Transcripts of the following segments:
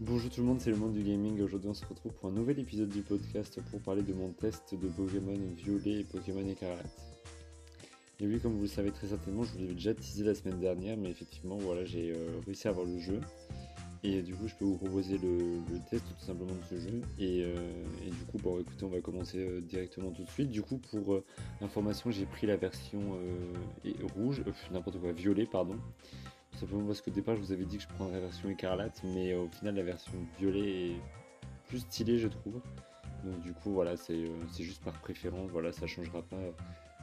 Bonjour tout le monde, c'est le monde du gaming. Aujourd'hui, on se retrouve pour un nouvel épisode du podcast pour parler de mon test de Pokémon Violet et Pokémon Écarlate. Et oui, comme vous le savez très certainement, je vous l'avais déjà teasé la semaine dernière, mais effectivement, voilà, j'ai euh, réussi à avoir le jeu. Et du coup, je peux vous proposer le, test tout simplement de ce jeu. Et, euh, du coup, bon, écoutez, on va commencer euh, directement tout de suite. Du coup, pour information, j'ai pris la version rouge, n'importe quoi, violet, pardon simplement parce qu'au départ je vous avais dit que je prendrais la version écarlate, mais au final la version violet est plus stylée je trouve. Donc du coup voilà, c'est euh, juste par préférence, voilà, ça changera pas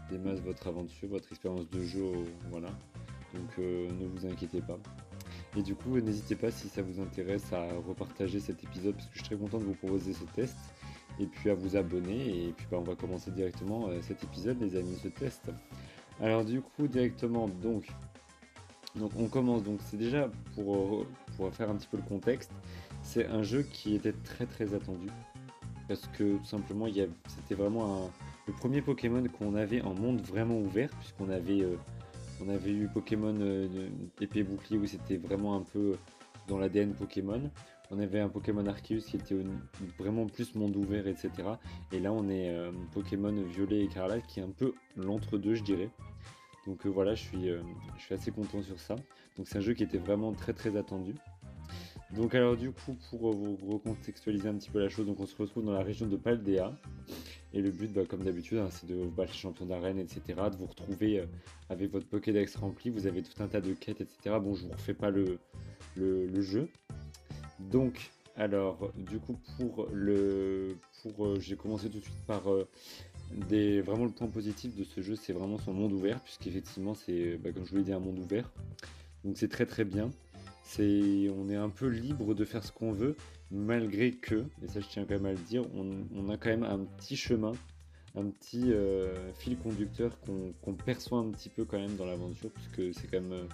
des masses votre aventure, votre expérience de jeu, voilà. Donc euh, ne vous inquiétez pas. Et du coup, n'hésitez pas si ça vous intéresse à repartager cet épisode parce que je suis très content de vous proposer ce test et puis à vous abonner et puis bah, on va commencer directement euh, cet épisode les amis, ce test. Alors du coup directement donc donc on commence, donc c'est déjà pour, euh, pour faire un petit peu le contexte, c'est un jeu qui était très très attendu. Parce que tout simplement c'était vraiment le premier Pokémon qu'on avait en monde vraiment ouvert, puisqu'on avait, euh, avait eu Pokémon euh, épée bouclier où c'était vraiment un peu dans l'ADN Pokémon. On avait un Pokémon Arceus qui était vraiment plus monde ouvert, etc. Et là on est Pokémon Violet et Écarlate qui est un peu l'entre-deux je dirais. Donc euh, voilà, je suis, euh, je suis assez content sur ça. Donc c'est un jeu qui était vraiment très très attendu. Donc alors du coup, pour euh, vous recontextualiser un petit peu la chose, donc on se retrouve dans la région de Paldea. Et le but, bah, comme d'habitude, hein, c'est de vous battre les champions d'arène, etc. De vous retrouver avec votre Pokédex rempli. Vous avez tout un tas de quêtes, etc. Bon, je vous refais pas le, le, jeu. Donc, alors, du coup, pour le, pour, j'ai commencé tout de suite par vraiment le point positif de ce jeu, c'est vraiment son monde ouvert, puisqu'effectivement, c'est, bah, comme je vous l'ai dit, un monde ouvert. Donc c'est très très bien. C'est, on est un peu libre de faire ce qu'on veut, malgré que, et ça je tiens quand même à le dire, on, a quand même un petit chemin, un petit euh, fil conducteur qu'on, perçoit un petit peu quand même dans l'aventure, puisque c'est quand même euh,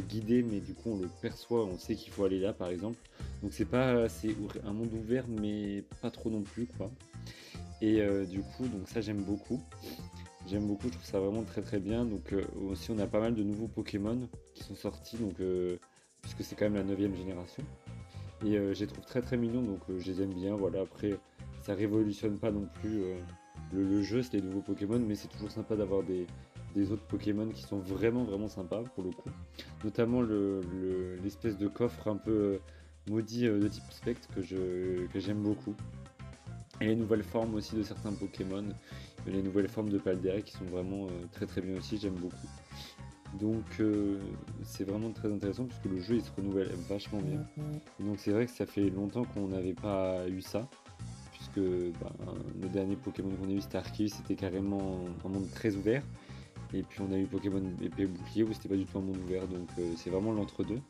guidé, mais du coup on le perçoit, on sait qu'il faut aller là par exemple. Donc c'est pas, c'est un monde ouvert, mais pas trop non plus quoi. Et euh, du coup, donc ça j'aime beaucoup. J'aime beaucoup, je trouve ça vraiment très très bien. Donc euh, aussi on a pas mal de nouveaux Pokémon qui sont sortis, donc euh, puisque c'est quand même la 9 génération. Et je les trouve très très mignons, donc je les aime bien. Voilà, après ça révolutionne pas non plus le, jeu, c'est les nouveaux Pokémon, mais c'est toujours sympa d'avoir des, autres Pokémon qui sont vraiment vraiment sympas pour le coup. Notamment l'espèce de coffre un peu maudit de type spectre que j'aime beaucoup. Et les nouvelles formes aussi de certains Pokémon, les nouvelles formes de Paldea qui sont vraiment euh, très très bien aussi, j'aime beaucoup. Donc euh, c'est vraiment très intéressant puisque le jeu il se renouvelle vachement bien. donc c'est vrai que ça fait longtemps qu'on n'avait pas eu ça. Puisque ben, le dernier Pokémon qu'on a eu c'était Arceus, c'était carrément un monde très ouvert. Et puis on a eu Pokémon épée bouclier où c'était pas du tout un monde ouvert, donc euh, c'est vraiment l'entre-deux.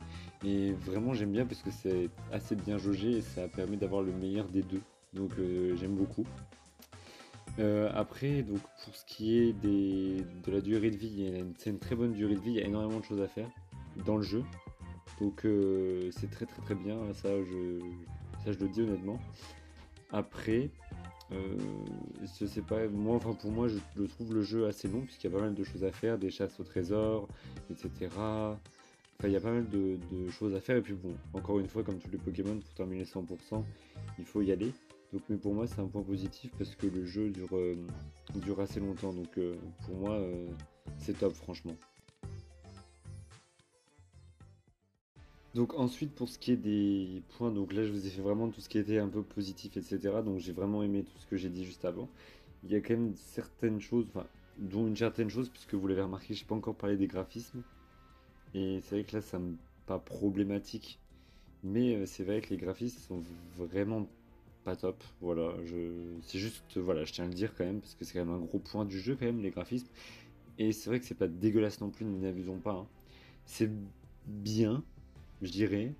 Et vraiment j'aime bien parce que c'est assez bien jaugé et ça permet d'avoir le meilleur des deux donc euh, j'aime beaucoup. Euh, après, donc pour ce qui est de la durée de vie, c'est une très bonne durée de vie, il y a énormément de choses à faire dans le jeu. Donc c'est très très très bien, ça je, ça je le dis honnêtement. Après, pas, moi enfin pour moi je, trouve le jeu assez long puisqu'il y a pas mal de choses à faire, des chasses au trésor, etc. Enfin il y a pas mal de, choses à faire et puis bon, encore une fois comme tous les Pokémon pour terminer 100%, il faut y aller. Donc, mais pour moi, c'est un point positif parce que le jeu dure, euh, assez longtemps. Donc, euh, pour moi, euh, c'est top, franchement. Donc ensuite pour ce qui est des points, donc là je vous ai fait vraiment tout ce qui était un peu positif, etc. Donc j'ai vraiment aimé tout ce que j'ai dit juste avant. Il y a quand même certaines choses, enfin, dont une certaine chose, puisque vous l'avez remarqué, je n'ai pas encore parlé des graphismes. Et c'est vrai que là ça me pas problématique. Mais c'est vrai que les graphismes sont vraiment pas top. Voilà, je... c'est juste, voilà, je tiens à le dire quand même, parce que c'est quand même un gros point du jeu quand même, les graphismes. Et c'est vrai que c'est pas dégueulasse non plus, n'abusons pas. Hein. C'est bien, je dirais,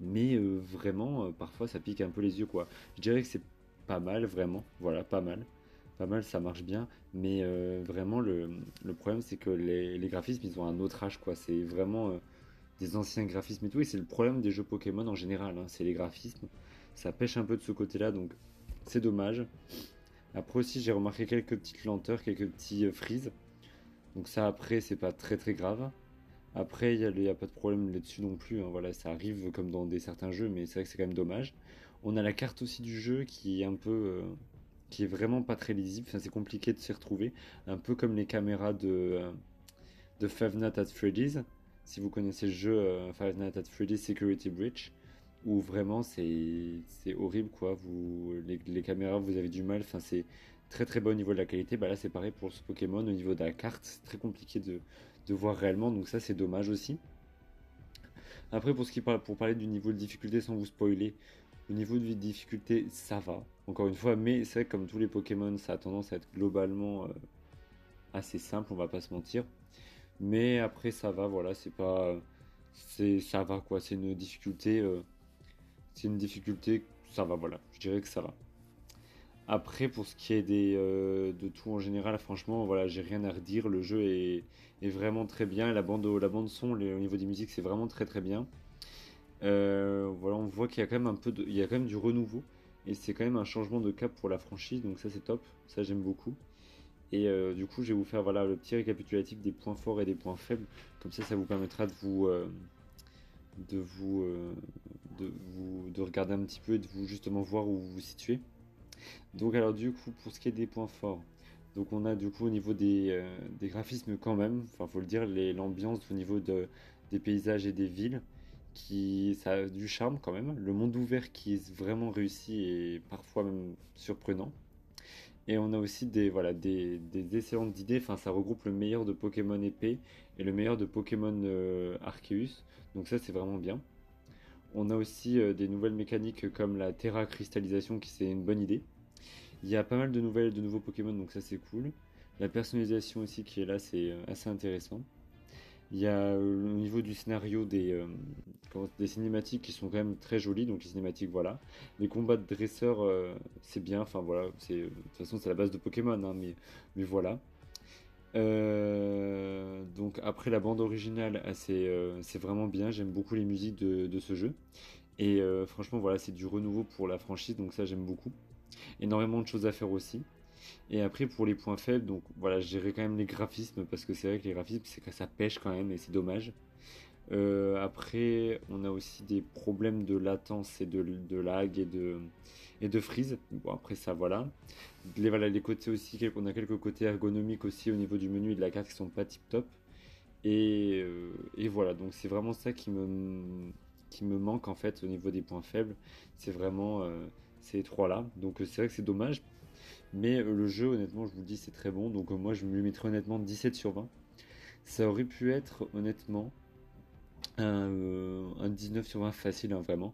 mais euh, vraiment, euh, parfois ça pique un peu les yeux, quoi. Je dirais que c'est pas mal, vraiment, voilà, pas mal. Pas mal, ça marche bien, mais euh, vraiment, le, problème, c'est que les, graphismes, ils ont un autre âge, quoi. C'est vraiment des anciens graphismes et tout, et c'est le problème des jeux Pokémon en général, hein. c'est les graphismes ça pêche un peu de ce côté-là, donc c'est dommage. Après aussi, j'ai remarqué quelques petites lenteurs, quelques petits frises. Donc ça, après, c'est pas très très grave. Après, il n'y a, pas de problème là-dessus non plus. Hein. Voilà, ça arrive comme dans des certains jeux, mais c'est vrai que c'est quand même dommage. On a la carte aussi du jeu qui est un peu, euh, qui est vraiment pas très lisible. Enfin, c'est compliqué de s'y retrouver. Un peu comme les caméras de, euh, de Five Nights at Freddy's. Si vous connaissez le jeu euh, Five Nights at Freddy's Security Breach, où vraiment c'est horrible quoi. Les, caméras, vous avez du mal. C'est très très bon au niveau de la qualité. Bah là, c'est pareil pour ce Pokémon. Au niveau de la carte, c'est très compliqué de, de voir réellement. Donc ça, c'est dommage aussi. Après, pour ce qui parle, pour parler du niveau de difficulté sans vous spoiler, le niveau de difficulté, ça va. Encore une fois, mais c'est vrai comme tous les Pokémon, ça a tendance à être globalement euh, assez simple, on va pas se mentir. Mais après, ça va, voilà, c'est pas, c'est, ça va quoi. C'est une difficulté, euh, c'est une difficulté, ça va, voilà. Je dirais que ça va. Après, pour ce qui est euh, de tout en général, franchement, voilà, j'ai rien à redire. Le jeu est, vraiment très bien. La bande, son, au niveau des musiques, c'est vraiment très très bien. Euh, voilà, on voit qu'il y a quand même un peu il y a quand même du renouveau et c'est quand même un changement de cap pour la franchise. Donc ça, c'est top. Ça, j'aime beaucoup. Et euh, du coup, je vais vous faire voilà le petit récapitulatif des points forts et des points faibles. Comme ça, ça vous permettra de vous, de vous de regarder un petit peu et de vous justement voir où vous vous situez. Donc alors du coup, pour ce qui est des points forts, donc on a du coup au niveau des, euh, graphismes quand même, enfin faut le dire, l'ambiance au niveau de, des paysages et des villes, qui ça a du charme quand même. Le monde ouvert qui est vraiment réussi et parfois même surprenant. Et on a aussi des, voilà, des, excellentes idées, enfin ça regroupe le meilleur de Pokémon épée et le meilleur de Pokémon euh, Arceus, donc ça c'est vraiment bien. On a aussi euh, des nouvelles mécaniques comme la Terra cristallisation qui c'est une bonne idée. Il y a pas mal de nouvelles, de nouveaux Pokémon, donc ça c'est cool. La personnalisation aussi qui est là, c'est euh, assez intéressant. Il y a euh, au niveau du scénario des, des cinématiques qui sont quand même très jolies, donc les cinématiques voilà. Les combats de dresseurs, c'est bien, enfin voilà, de toute façon c'est la base de Pokémon, hein, mais, mais voilà. Donc après la bande originale, ah, c'est vraiment bien, j'aime beaucoup les musiques de, ce jeu. Et franchement voilà, c'est du renouveau pour la franchise, donc ça j'aime beaucoup énormément de choses à faire aussi. Et après, pour les points faibles, donc voilà, je quand même les graphismes, parce que c'est vrai que les graphismes, c'est que ça pêche quand même, et c'est dommage. Euh, après, on a aussi des problèmes de latence et de lag et de, et de freeze. Bon, après ça, voilà. Les, voilà, les côtés aussi, on a quelques côtés ergonomiques aussi au niveau du menu et de la carte qui sont pas tip top. Et, euh, et voilà, donc c'est vraiment ça qui me, qui me manque en fait au niveau des points faibles. C'est vraiment euh, ces trois-là. Donc euh, c'est vrai que c'est dommage. Mais le jeu, honnêtement, je vous le dis, c'est très bon. Donc moi, je lui mettrais honnêtement 17 sur 20. Ça aurait pu être, honnêtement, un, 19 sur 20 facile, hein, vraiment.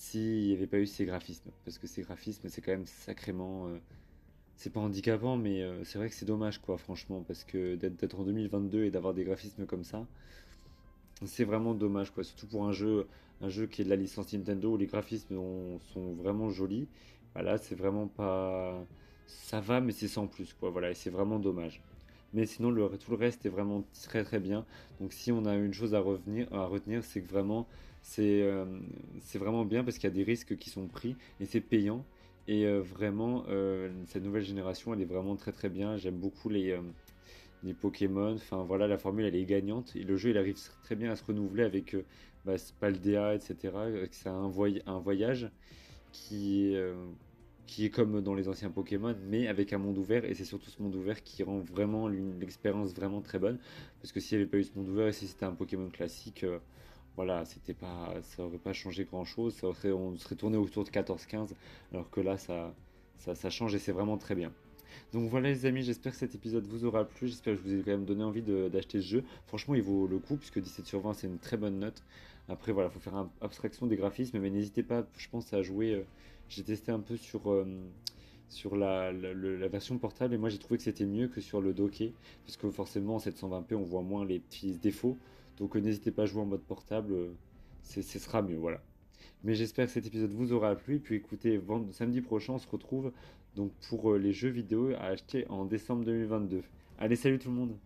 S'il n'y avait pas eu ces graphismes. Parce que ces graphismes, c'est quand même sacrément... c'est pas handicapant, mais c'est vrai que c'est dommage, quoi, franchement. Parce que d'être en 2022 et d'avoir des graphismes comme ça, c'est vraiment dommage, quoi. Surtout pour un jeu, un jeu qui est de la licence Nintendo où les graphismes sont vraiment jolis. Voilà, c'est vraiment pas. Ça va, mais c'est sans plus, quoi. Voilà, et c'est vraiment dommage. Mais sinon, tout le reste est vraiment très très bien. Donc, si on a une chose à, revenir, à retenir, c'est que vraiment, c'est euh, vraiment bien parce qu'il y a des risques qui sont pris et c'est payant. Et euh, vraiment, euh, cette nouvelle génération, elle est vraiment très très bien. J'aime beaucoup les, les Pokémon. Enfin voilà, la formule elle est gagnante et le jeu il arrive très bien à se renouveler avec euh, bah, etc. C'est un, un, voyage qui euh, qui est comme dans les anciens Pokémon, mais avec un monde ouvert et c'est surtout ce monde ouvert qui rend vraiment l'expérience vraiment très bonne. Parce que s'il n'y avait pas eu ce monde ouvert et si c'était un Pokémon classique, euh, voilà, c'était pas, ça aurait pas changé grand chose. Ça aurait, on serait tourné autour de 14-15, alors que là ça, ça, change et c'est vraiment très bien. Donc voilà les amis, j'espère que cet épisode vous aura plu, j'espère que je vous ai quand même donné envie d'acheter ce jeu. Franchement il vaut le coup puisque 17 sur 20 c'est une très bonne note. Après voilà, il faut faire abstraction des graphismes, mais n'hésitez pas, je pense, à jouer. Euh, j'ai testé un peu sur, euh, sur la, version portable et moi j'ai trouvé que c'était mieux que sur le docké parce que forcément en 720p on voit moins les petits défauts. Donc euh, n'hésitez pas à jouer en mode portable, ce sera mieux, voilà. Mais j'espère que cet épisode vous aura plu. Puis écoutez, samedi prochain, on se retrouve donc pour euh, les jeux vidéo à acheter en décembre 2022. Allez, salut tout le monde